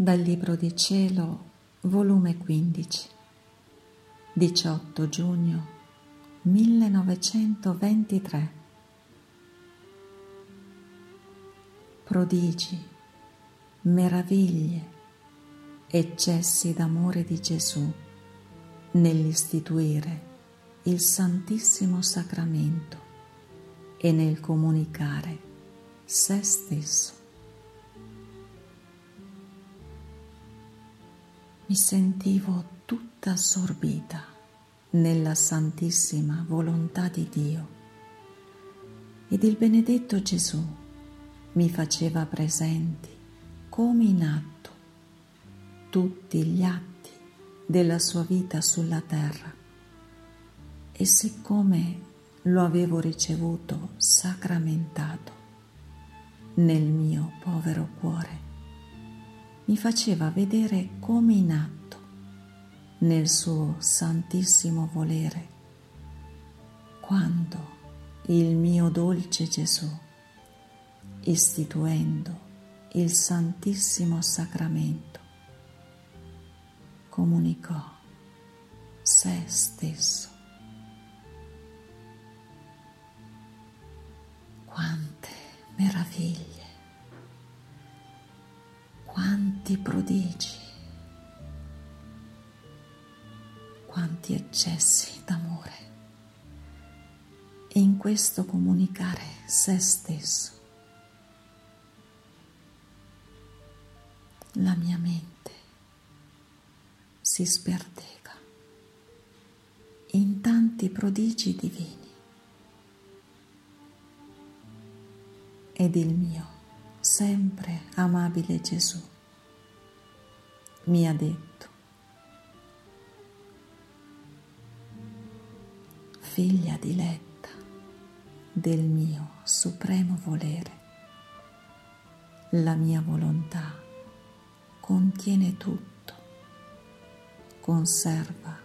Dal Libro di Cielo, volume 15, 18 giugno 1923. Prodigi, meraviglie, eccessi d'amore di Gesù nell'istituire il Santissimo Sacramento e nel comunicare se stesso. Mi sentivo tutta assorbita nella santissima volontà di Dio. Ed il benedetto Gesù mi faceva presenti come in atto tutti gli atti della sua vita sulla terra. E siccome lo avevo ricevuto sacramentato nel mio povero cuore, mi faceva vedere come in atto, nel suo santissimo volere, quando il mio dolce Gesù, istituendo il Santissimo Sacramento, comunicò se stesso. Quante meraviglie! Quanti prodigi, quanti eccessi d'amore. E in questo comunicare se stesso. La mia mente si sperdega in tanti prodigi divini. Ed il mio sempre amabile Gesù mi ha detto, figlia diletta del mio supremo volere, la mia volontà contiene tutto, conserva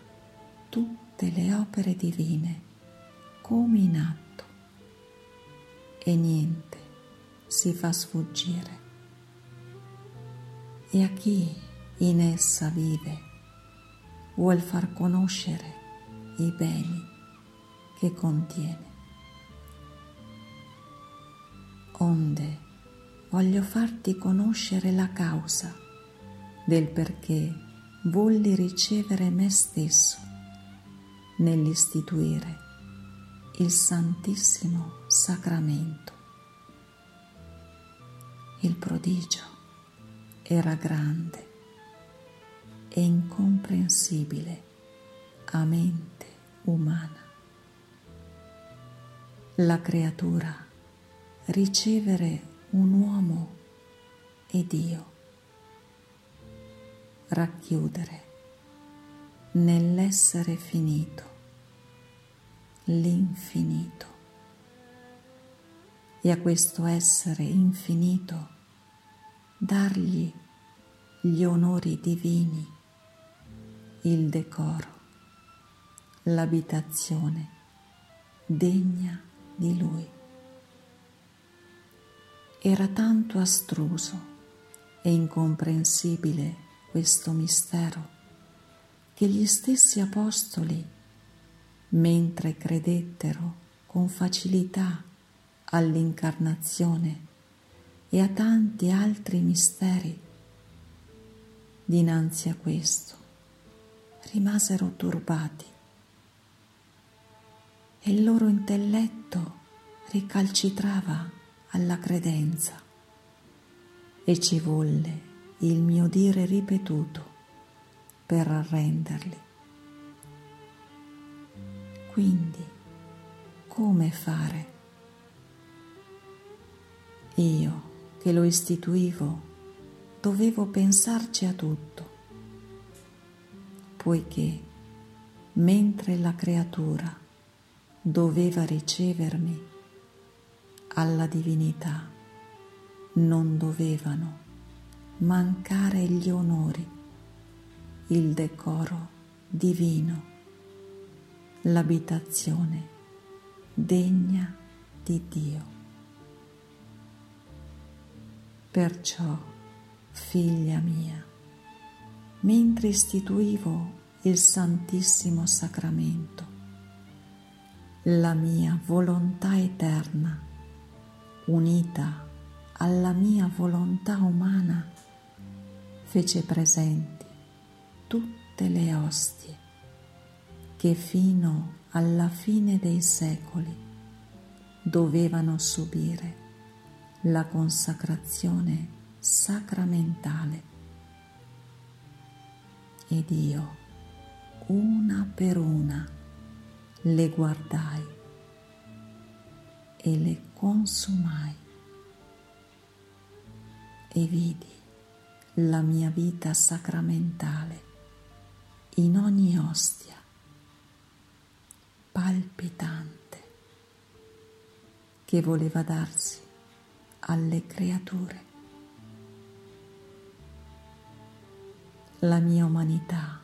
tutte le opere divine come in atto e niente si fa sfuggire. E a chi in essa vive. Vuol far conoscere i beni che contiene. Onde voglio farti conoscere la causa del perché volli ricevere me stesso nell'istituire il Santissimo Sacramento. Il prodigio era grande e incomprensibile a mente umana. La creatura ricevere un uomo e Dio, racchiudere nell'essere finito l'infinito e a questo essere infinito dargli gli onori divini, il decoro, l'abitazione degna di lui. Era tanto astruso e incomprensibile questo mistero che gli stessi apostoli, mentre credettero con facilità all'incarnazione e a tanti altri misteri. Dinanzi a questo rimasero turbati e il loro intelletto ricalcitrava alla credenza e ci volle il mio dire ripetuto per arrenderli. Quindi, come fare? Io che lo istituivo, dovevo pensarci a tutto, poiché mentre la creatura doveva ricevermi alla divinità, non dovevano mancare gli onori, il decoro divino, l'abitazione degna di Dio. Perciò figlia mia, mentre istituivo il Santissimo Sacramento, la mia volontà eterna, unita alla mia volontà umana, fece presenti tutte le ostie che fino alla fine dei secoli dovevano subire la consacrazione sacramentale. Ed io, una per una, le guardai e le consumai e vidi la mia vita sacramentale in ogni ostia, palpitante, che voleva darsi alle creature. La mia umanità,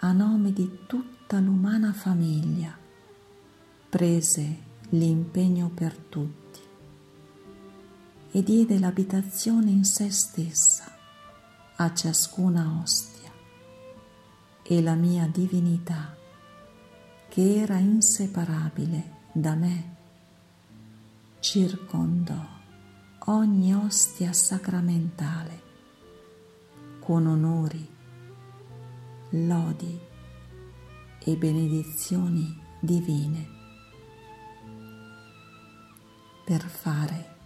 a nome di tutta l'umana famiglia, prese l'impegno per tutti e diede l'abitazione in se stessa a ciascuna ostia e la mia divinità, che era inseparabile da me, circondò ogni ostia sacramentale con onori, lodi e benedizioni divine per fare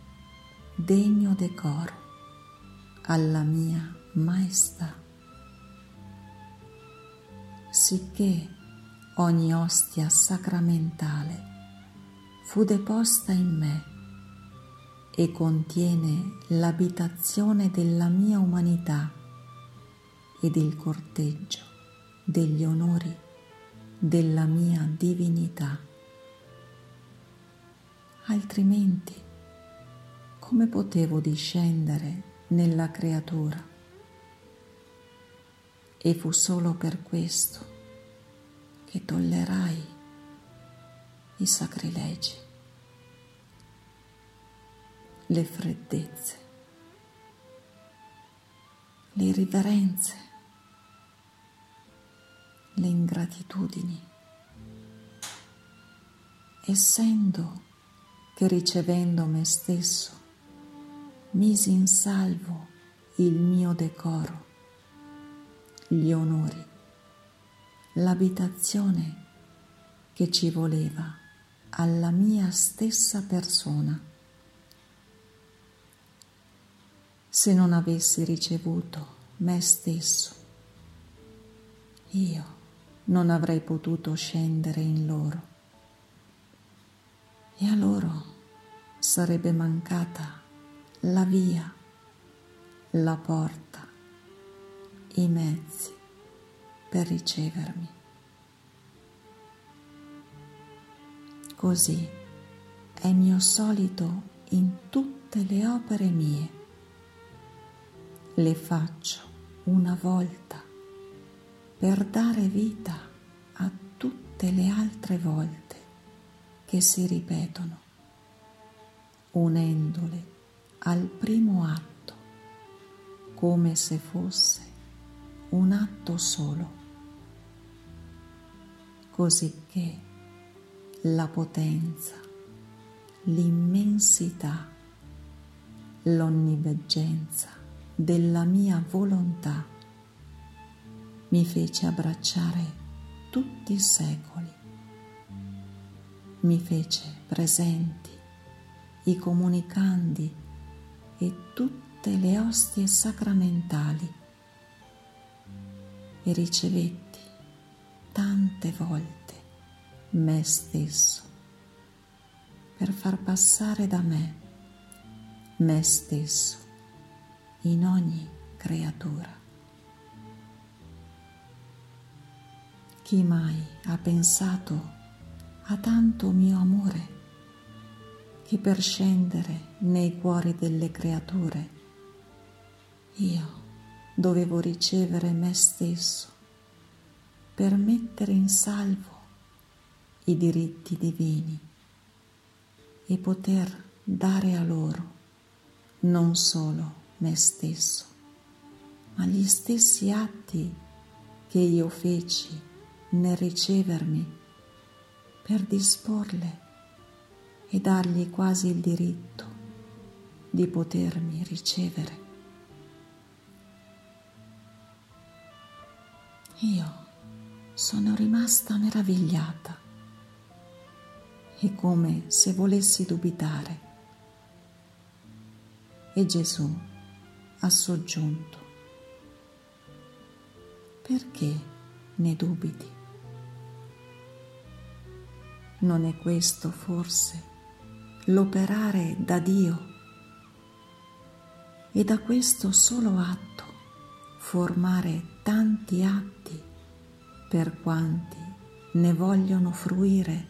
degno decoro alla mia maestà, sicché ogni ostia sacramentale fu deposta in me e contiene l'abitazione della mia umanità ed il corteggio degli onori della mia divinità. Altrimenti, come potevo discendere nella creatura? E fu solo per questo che tollerai i sacrilegi, le freddezze, le irriverenze, le ingratitudini, essendo che ricevendo me stesso misi in salvo il mio decoro, gli onori, l'abitazione che ci voleva alla mia stessa persona. Se non avessi ricevuto me stesso, io non avrei potuto scendere in loro e a loro sarebbe mancata la via, la porta, i mezzi per ricevermi. Così è mio solito in tutte le opere mie. Le faccio una volta per dare vita a tutte le altre volte che si ripetono, unendole al primo atto come se fosse un atto solo, cosicché la potenza, l'immensità, l'onniveggenza della mia volontà mi fece abbracciare tutti i secoli, mi fece presenti i comunicandi e tutte le ostie sacramentali e ricevetti tante volte me stesso per far passare da me me stesso in ogni creatura. Chi mai ha pensato a tanto mio amore che per scendere nei cuori delle creature io dovevo ricevere me stesso per mettere in salvo i diritti divini e poter dare a loro non solo me stesso, ma gli stessi atti che io feci nel ricevermi per disporle e dargli quasi il diritto di potermi ricevere. Io sono rimasta meravigliata e come se volessi dubitare. E Gesù ha soggiunto, perché ne dubiti? Non è questo forse l'operare da Dio e da questo solo atto formare tanti atti per quanti ne vogliono fruire,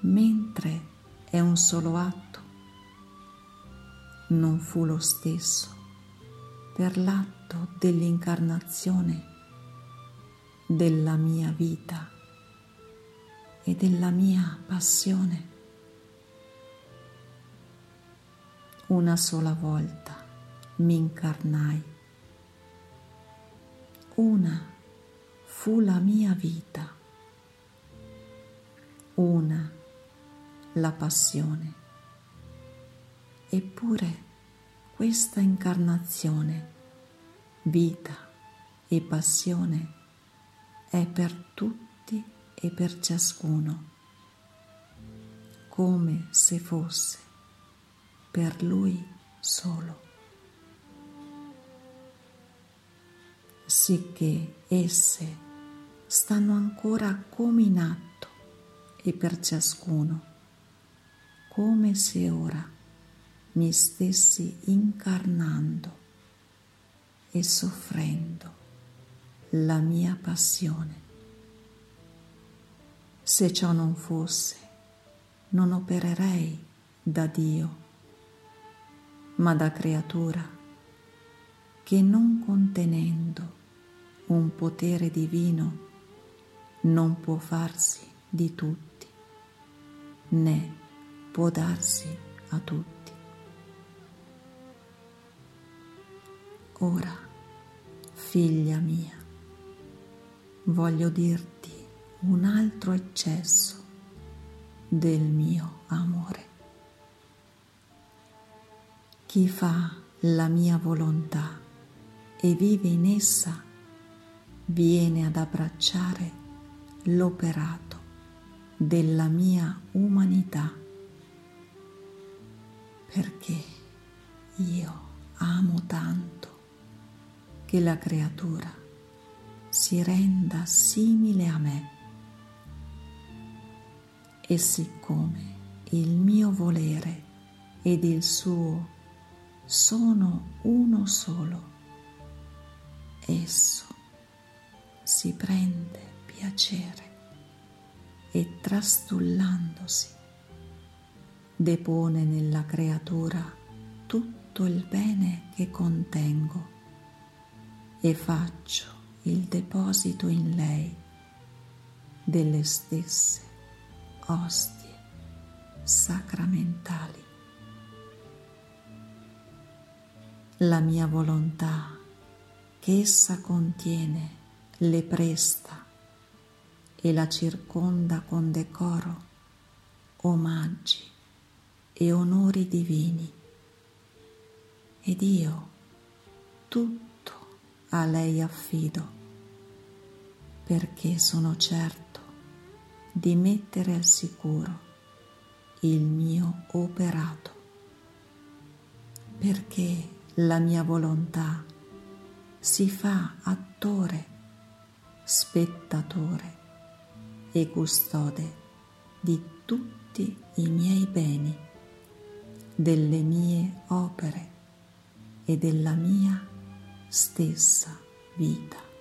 mentre è un solo atto. Non fu lo stesso per l'atto dell'incarnazione della mia vita e della mia passione. Una sola volta mi incarnai. Una fu la mia vita. Una la passione. Eppure questa incarnazione, vita e passione è per tutti e per ciascuno, come se fosse per lui solo. Sicché esse stanno ancora come in atto e per ciascuno, come se ora mi stessi incarnando e soffrendo la mia passione. Se ciò non fosse, non opererei da Dio, ma da creatura che non contenendo un potere divino non può farsi di tutti, né può darsi a tutti. Ora, figlia mia, voglio dirti un altro eccesso del mio amore. Chi fa la mia volontà e vive in essa viene ad abbracciare l'operato della mia umanità perché io amo tanto che la creatura si renda simile a me. E siccome il mio volere ed il suo sono uno solo, esso si prende piacere e trastullandosi depone nella creatura tutto il bene che contengo e faccio il deposito in lei delle stesse ostie sacramentali. La mia volontà che essa contiene le presta e la circonda con decoro, omaggi e onori divini. Ed io tutto a lei affido, perché sono certo di mettere al sicuro il mio operato, perché la mia volontà si fa attore, spettatore e custode di tutti i miei beni, delle mie opere e della mia stessa vita.